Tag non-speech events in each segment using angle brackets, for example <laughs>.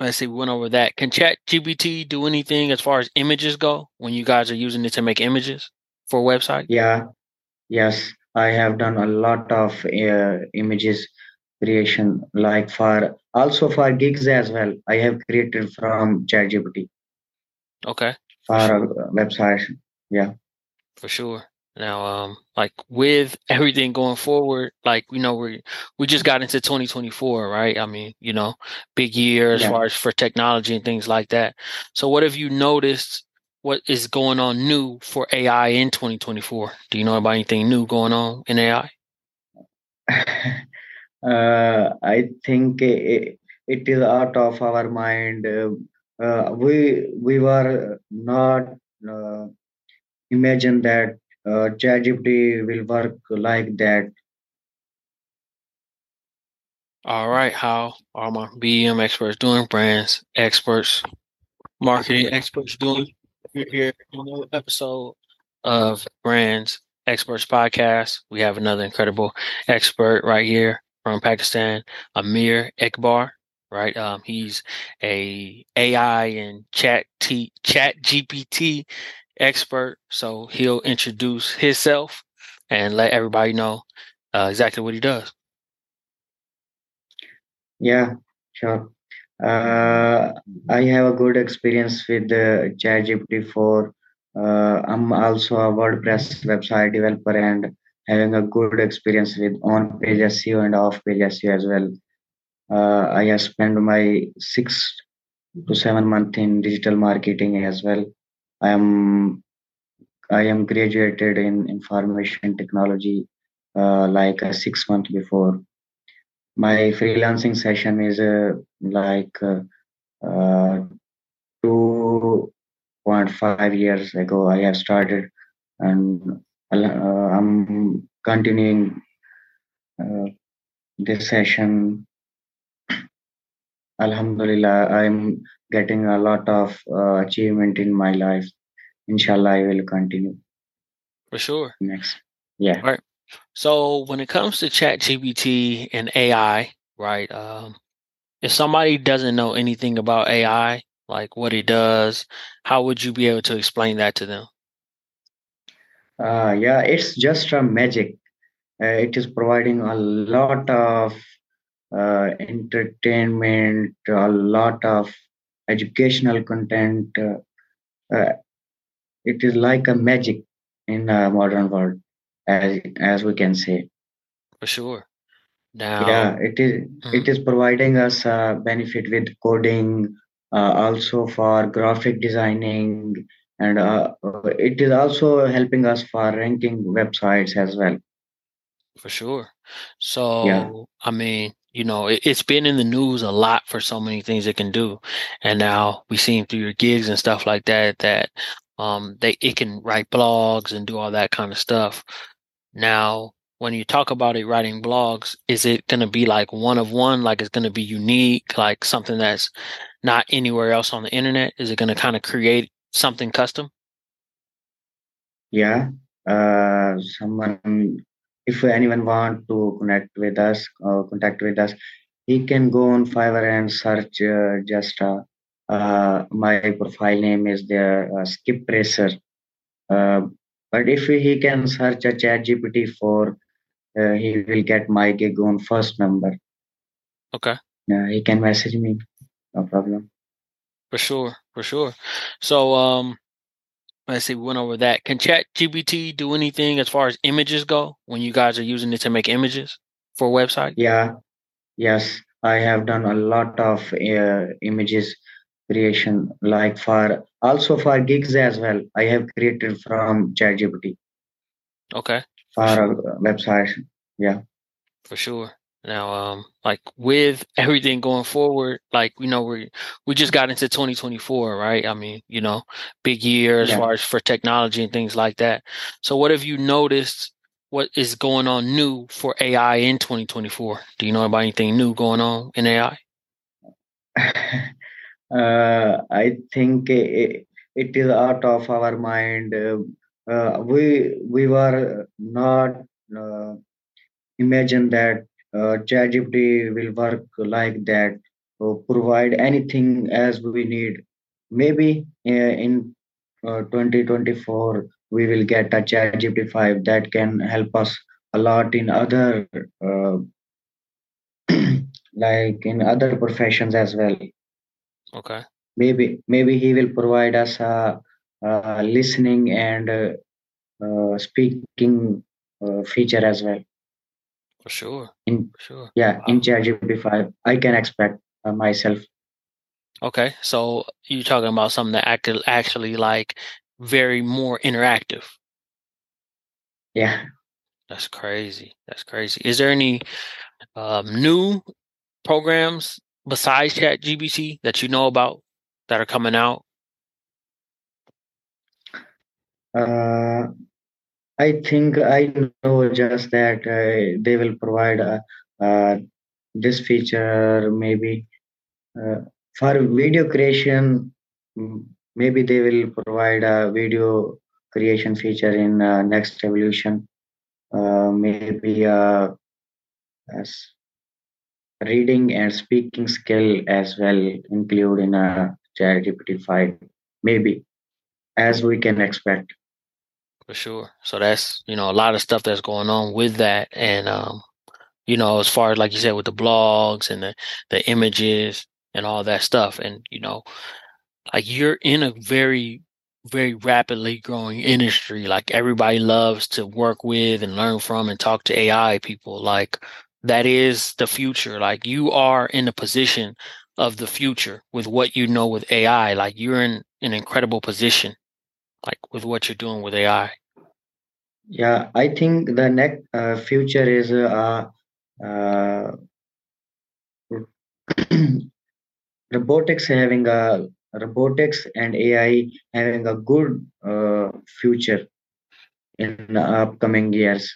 let's see, we went over that. Can Chat GPT do anything as far as images go when you guys are using it to make images for a website? Yeah, yes, I have done a lot of uh, images creation, like for also for gigs as well. I have created from ChatGPT Okay, for for a sure. website. Yeah, For sure. Now, um, like with <laughs> everything going forward, like you know, we we just got into 2024, right? I mean, you know, big year as yeah. far as for technology and things like that. So, what have you noticed? What is going on new for AI in 2024? Do you know about anything new going on in AI? <laughs> uh, I think it, it is out of our mind. Uh, uh, we we were not uh, imagine that uh, ChatGPT will work like that. All right, how are my BM experts doing? Brands experts, marketing experts doing? We're here on another episode of Brands Experts Podcast. We have another incredible expert right here from Pakistan, Amir Iqbal. Right, um, he's a AI and chat T, chat GPT expert. So he'll introduce himself and let everybody know uh, exactly what he does. Yeah, sure. Uh, I have a good experience with the ChatGPT 4. Uh, I'm also a WordPress website developer and having a good experience with on-page SEO and off-page SEO as well. Uh, I have spent my six to seven month in digital marketing as well. I am I am graduated in information technology uh, like uh, six months before. My freelancing session is uh, like uh, uh, 2.5 years ago. I have started and uh, I'm continuing uh, this session. Alhamdulillah, I'm getting a lot of uh, achievement in my life. Inshallah, I will continue For sure. next. Yeah. Right. So when it comes to Chat GPT and AI, right? Um, if somebody doesn't know anything about AI, like what it does, how would you be able to explain that to them? Uh, yeah, it's just a magic. Uh, it is providing a lot of uh, entertainment, a lot of educational content. Uh, uh, it is like a magic in a modern world, as as we can say. For sure. Now, Yeah, it is. It mhm, is providing us a benefit with coding, uh, also for graphic designing, and uh, it is also helping us for ranking websites as well. for sure. so Yeah, So, I mean, you know, it, it's been in the news a lot for so many things it can do. And now we've seen through your gigs and stuff like that that um they it can write blogs and do all that kind of stuff. Now, when you talk about it writing blogs, is it going to be like one of one, like it's going to be unique, like something that's not anywhere else on the internet? Is it going to kind of create something custom? yeah. Uh, someone, if anyone want to connect with us or contact with us, he can go on Fiverr and search uh, just uh, uh, my profile name is there, uh, Skip Tracer. Uh, but if he can search a chat GPT 4, uh, he will get my gig on first number. Okay, Uh, he can message me, no problem. for sure, for sure. So, um, let's see, we went over that. Can Chat GPT do anything as far as images go when you guys are using it to make images for a website? Yeah, yes, I have done a lot of uh, images creation, like for also for gigs as well. I have created from ChatGPT Okay, for for a website. Yeah, For sure. Now, um, like with <laughs> everything going forward, like you know, we we just got into 2024, right? I mean, you know, big year as yeah. far as for technology and things like that. So, what have you noticed? What is going on new for AI in 2024? Do you know about anything new going on in AI? <laughs> uh, I think it, it is out of our mind. Uh, uh, we we were not uh, imagine that uh, ChatGPT will work like that. provide anything as we need. Maybe uh, in uh, 2024 we will get a ChatGPT 5 that can help us a lot in other uh, <clears throat> like in other professions as well. Okay. Maybe maybe he will provide us a, a listening and uh, uh, speaking uh, feature as well. For sure. In For sure. yeah, Wow. in ChatGPT 5, I can expect uh, myself. Okay. So you're talking about something that acted actually like very more interactive. Yeah. That's crazy. That's crazy. Is there any um, new programs besides ChatGPT that you know about that are coming out? Uh, I think I know just that uh, they will provide uh, uh, this feature maybe uh, for video creation. Maybe they will provide a video creation feature in uh, next evolution. Uh, maybe as reading and speaking skill as well include in a ChatGPT 5. Maybe as we can expect. For sure. So that's, you know, a lot of stuff that's going on with that. And um, you know, as far as like you said with the blogs and the, the images and all that stuff. And, you know, like you're in a very, very rapidly growing industry. Like everybody loves to work with and learn from and talk to AI people. Like that is the future. Like you are in a position of the future with what you know with AI. Like you're in an incredible position, like with what you're doing with AI. Yeah, I think the next uh, future is uh, uh, <clears throat> robotics having a robotics and AI having a good uh, future in the upcoming years.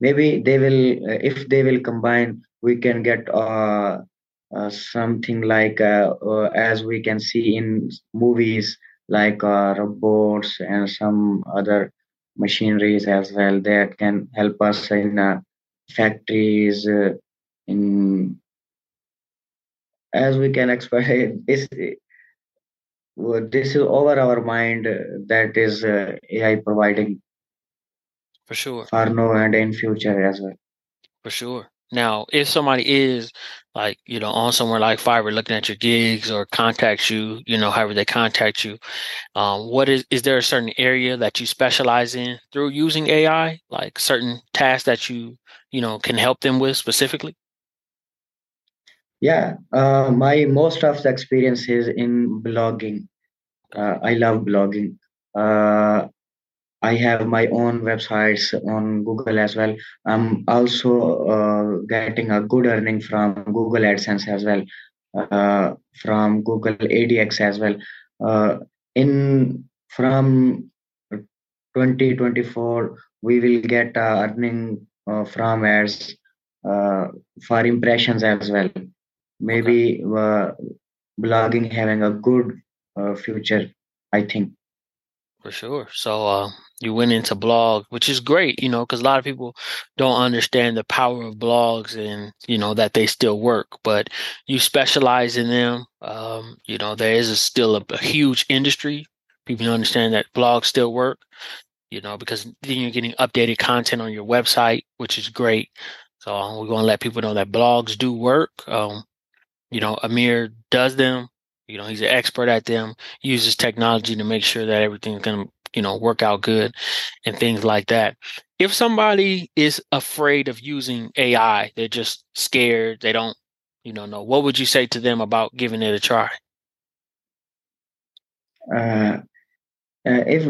Maybe they will, uh, if they will combine, we can get uh, something like as we can see in movies like uh, robots and some other machineries as well that can help us in uh, factories uh, in as we can expect <laughs> this this is over our mind that is uh, ai providing For sure. for now and in future as well For sure. Now, if somebody is like, you know, on somewhere like Fiverr looking at your gigs or contacts you, you know, however they contact you, um, what is is there a certain area that you specialize in through using AI? Like certain tasks that you, you know, can help them with specifically? yeah uh, my most of the experience is in blogging uh, i love blogging uh, I have my own websites on Google as well. I'm also uh, getting a good earning from Google AdSense as well, uh, from Google ADX as well. Uh, in from 2024, we will get uh, earning uh, from ads uh, for impressions as well. Maybe blogging having a good future, I think. For sure. So uh, you went into blog, which is great, you know, because a lot of people don't understand the power of blogs and, you know, that they still work, but you specialize in them. Um, you know, there is a, still a, a huge industry. People understand that blogs still work, you know, because then you're getting updated content on your website, which is great. So we're going to let people know that blogs do work. Um, you know, Amir does them. You know, he's an expert at them, uses technology to make sure that everything's going to, you know, work out good and things like that. If somebody is afraid of using AI, they're just scared, they don't, you know, know, what would you say to them about giving it a try? Uh, Uh, if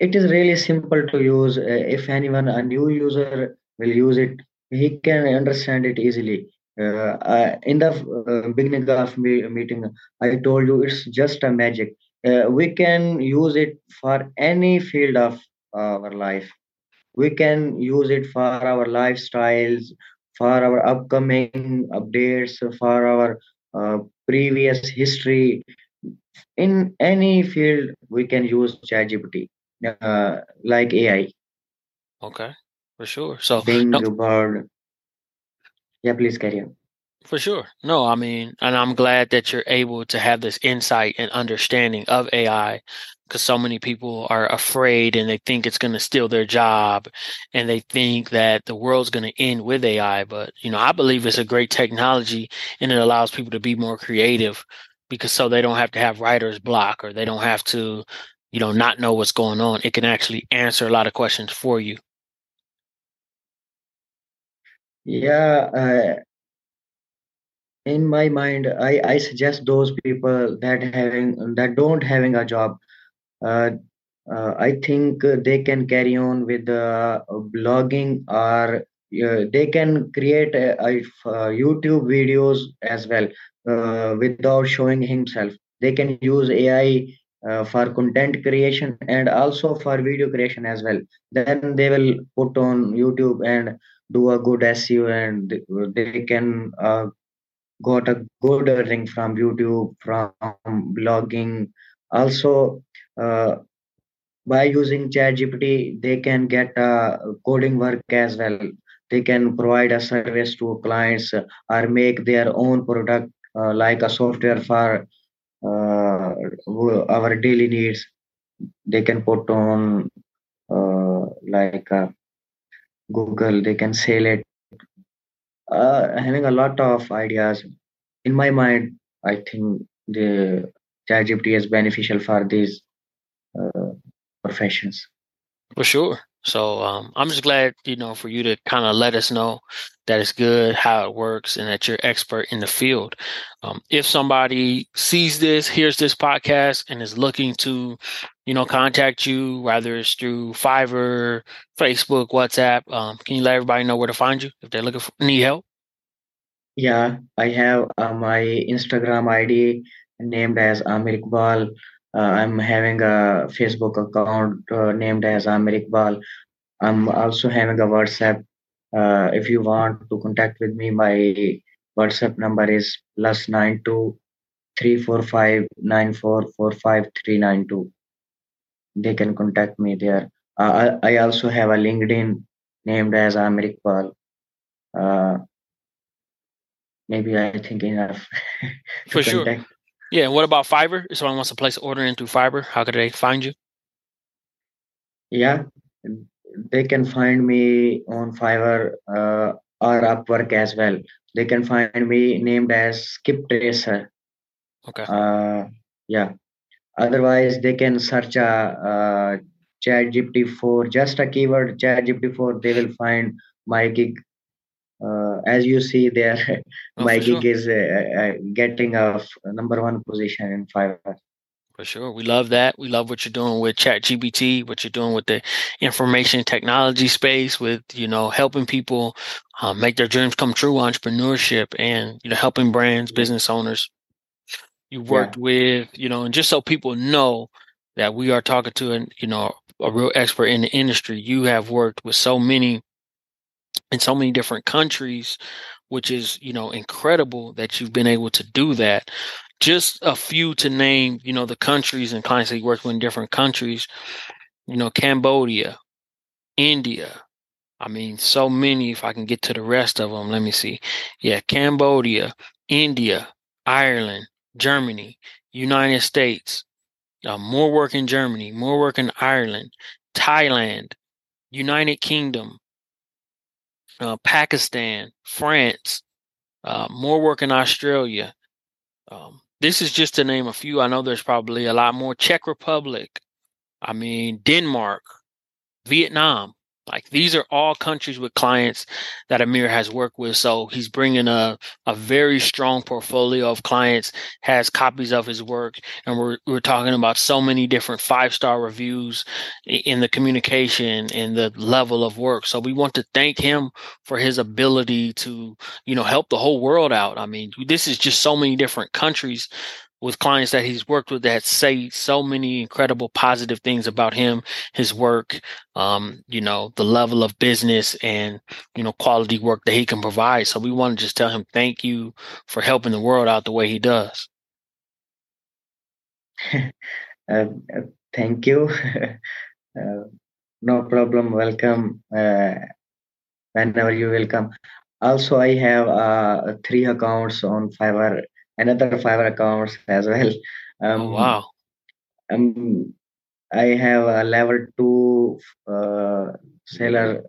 it is really simple to use, uh, if anyone a new user will use it, he can understand it easily. Uh, uh, in the uh, beginning of me- meeting, I told you it's just a magic. Uh, we can use it for any field of our life. We can use it for our lifestyles, for our upcoming updates, for our uh, previous history, in any field we can use ChatGPT, uh, like AI, Okay, for sure. So, Bing, no, Bard. Yeah, please carry on. For sure. No, I mean, and I'm glad that you're able to have this insight and understanding of AI because so many people are afraid and they think it's going to steal their job and they think that the world's going to end with AI. But, you know, I believe it's a great technology and it allows people to be more creative because so they don't have to have writer's block or they don't have to, you know, not know what's going on. It can actually answer a lot of questions for you. Yeah, uh, in my mind i i suggest those people that having that don't having a job uh, uh, i think they can carry on with uh, blogging or uh, they can create a, a, youtube videos as well uh, without showing himself. They can use ai uh, for content creation and also for video creation as well then they will put on youtube and do a good seo and they can got a good earning from YouTube, from blogging. Also, uh, by using ChatGPT, they can get uh, coding work as well. They can provide a service to clients uh, or make their own product uh, like a software for uh, our daily needs. They can put on uh, like uh, Google. They can sell it uh, having a lot of ideas in my mind i think the ChatGPT is beneficial for these uh, professions for sure so um, i'm just glad you know for you to kind of let us know that it's good how it works and that you're expert in the field. Um, if somebody sees this hears this podcast and is looking to you know contact you whether it's through fiverr facebook whatsapp um, can you let everybody know where to find you if they're looking for need help? Yeah i have uh, my instagram id named as amir iqbal i'm having a facebook account uh, named as amir iqbal i'm also having a whatsapp. Uh, if you want to contact with me my whatsapp number is plus nine two three four five nine four four five three nine two. They can contact me there. Uh, I, I also have a linkedin named as amir iqbal uh, maybe i think enough. <laughs> For sure. contact. Yeah and what about fiverr if someone wants to place an order in through fiverr how could they find you yeah they can find me on Fiverr uh, or Upwork as well. They can find me named as Skip Tracer. Okay. Uh, yeah. Otherwise, they can search a, a ChatGPT 4 just a keyword ChatGPT 4. They will find my gig. Uh, as you see there, oh, my gig sure. is uh, uh, getting a number one position in Fiverr. For sure. We love that. We love what you're doing with chat ChatGPT, what you're doing with the information technology space, with, you know, helping people um, make their dreams come true, entrepreneurship, and, you know, helping brands, business owners. You worked yeah. with, you know, and just so people know that we are talking to an, you know, a real expert in the industry, you have worked with so many in so many different countries, which is, you know, incredible that you've been able to do that just a few to name, you know, the countries and clients that you worked with in different countries, you know, Cambodia, India. I mean, so many. If I can get to the rest of them, let me see. Yeah, Cambodia, India, Ireland, Germany, United States. Uh, more work in Germany, more work in Ireland, Thailand, United Kingdom, uh, Pakistan, France, uh, more work in Australia, um, this is just to name a few. I know there's probably a lot more. Czech Republic, I mean, Denmark, Vietnam. Like these are all countries with clients that Amir has worked with. So he's bringing a, a very strong portfolio of clients, has copies of his work. And we're, we're talking about so many different five star reviews in the communication and the level of work. So we want to thank him for his ability to, you know, help the whole world out. I mean, this is just so many different countries with clients that he's worked with that say so many incredible positive things about him, his work, um, you know, the level of business and, you know, quality work that he can provide. So we want to just tell him thank you for helping the world out the way he does. <laughs> uh, thank you. <laughs> uh, no problem. Welcome. Uh, whenever you will come. also I have uh, three accounts on Fiverr, another Fiverr accounts as well. Um, oh wow. Um, I have a level two uh, seller.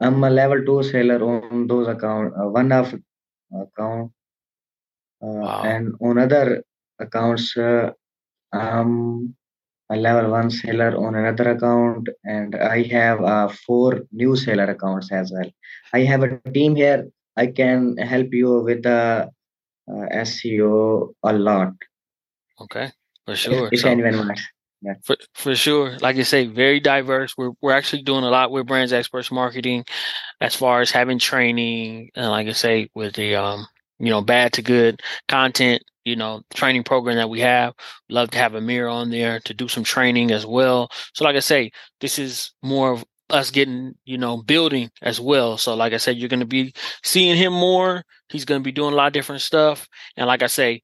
I'm a level two seller on those account. Uh, one of account uh, Wow. and on other accounts, uh, I'm a level one seller on another account, and I have uh, four new seller accounts as well. I have a team here. I can help you with the uh, SEO a lot Okay. For sure. if So anyone wants. Yeah. for for sure, like you say, very diverse. We're we're actually doing a lot with brands experts marketing as far as having training and like I say, with the um, you know, bad to good content, you know, training program that we have. Love to have Amir on there to do some training as well. So like I say, this is more of us getting, you know, building as well. So like I said, you're gonna be seeing him more. He's gonna be doing a lot of different stuff. And like I say,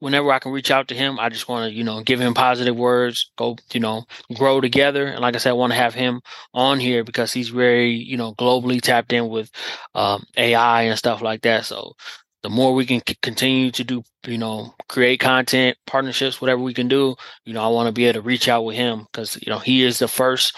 whenever I can reach out to him, I just want to, you know, give him positive words, go, you know, grow together. And like I said, I want to have him on here because he's very, you know, globally tapped in with um, AI and stuff like that. So the more we can c- continue to do, you know, create content, partnerships, whatever we can do, you know, I want to be able to reach out with him because, you know, he is the first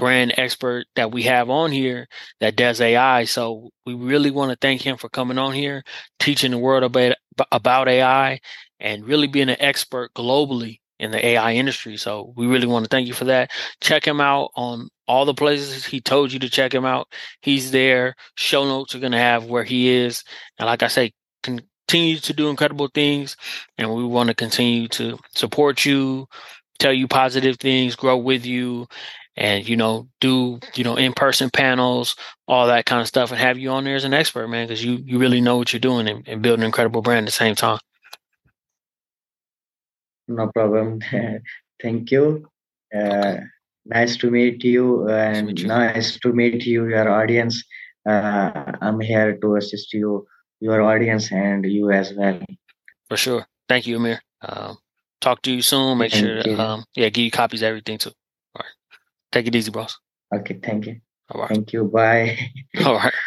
brand expert that we have on here that does AI. So we really want to thank him for coming on here, teaching the world about about AI, and really being an expert globally in the AI industry. So we really want to thank you for that. Check him out on all the places he told you to check him out. He's there. Show notes are going to have where he is. And like I say, continue to do incredible things. And we want to continue to support you, tell you positive things, grow with you, and you know do you know in-person panels all that kind of stuff and have you on there as an expert man because you you really know what you're doing and, and building an incredible brand at the same time No problem. <laughs> Thank you. Uh, okay nice to meet you, nice and meet you nice to meet you, your audience. Uh, I'm here to assist you, your audience, and you as well. for sure thank you amir um, talk to you soon make sure Thank you. um, yeah give you copies of everything too take it easy boss Okay, thank you. all right Thank you. Bye. all right <laughs>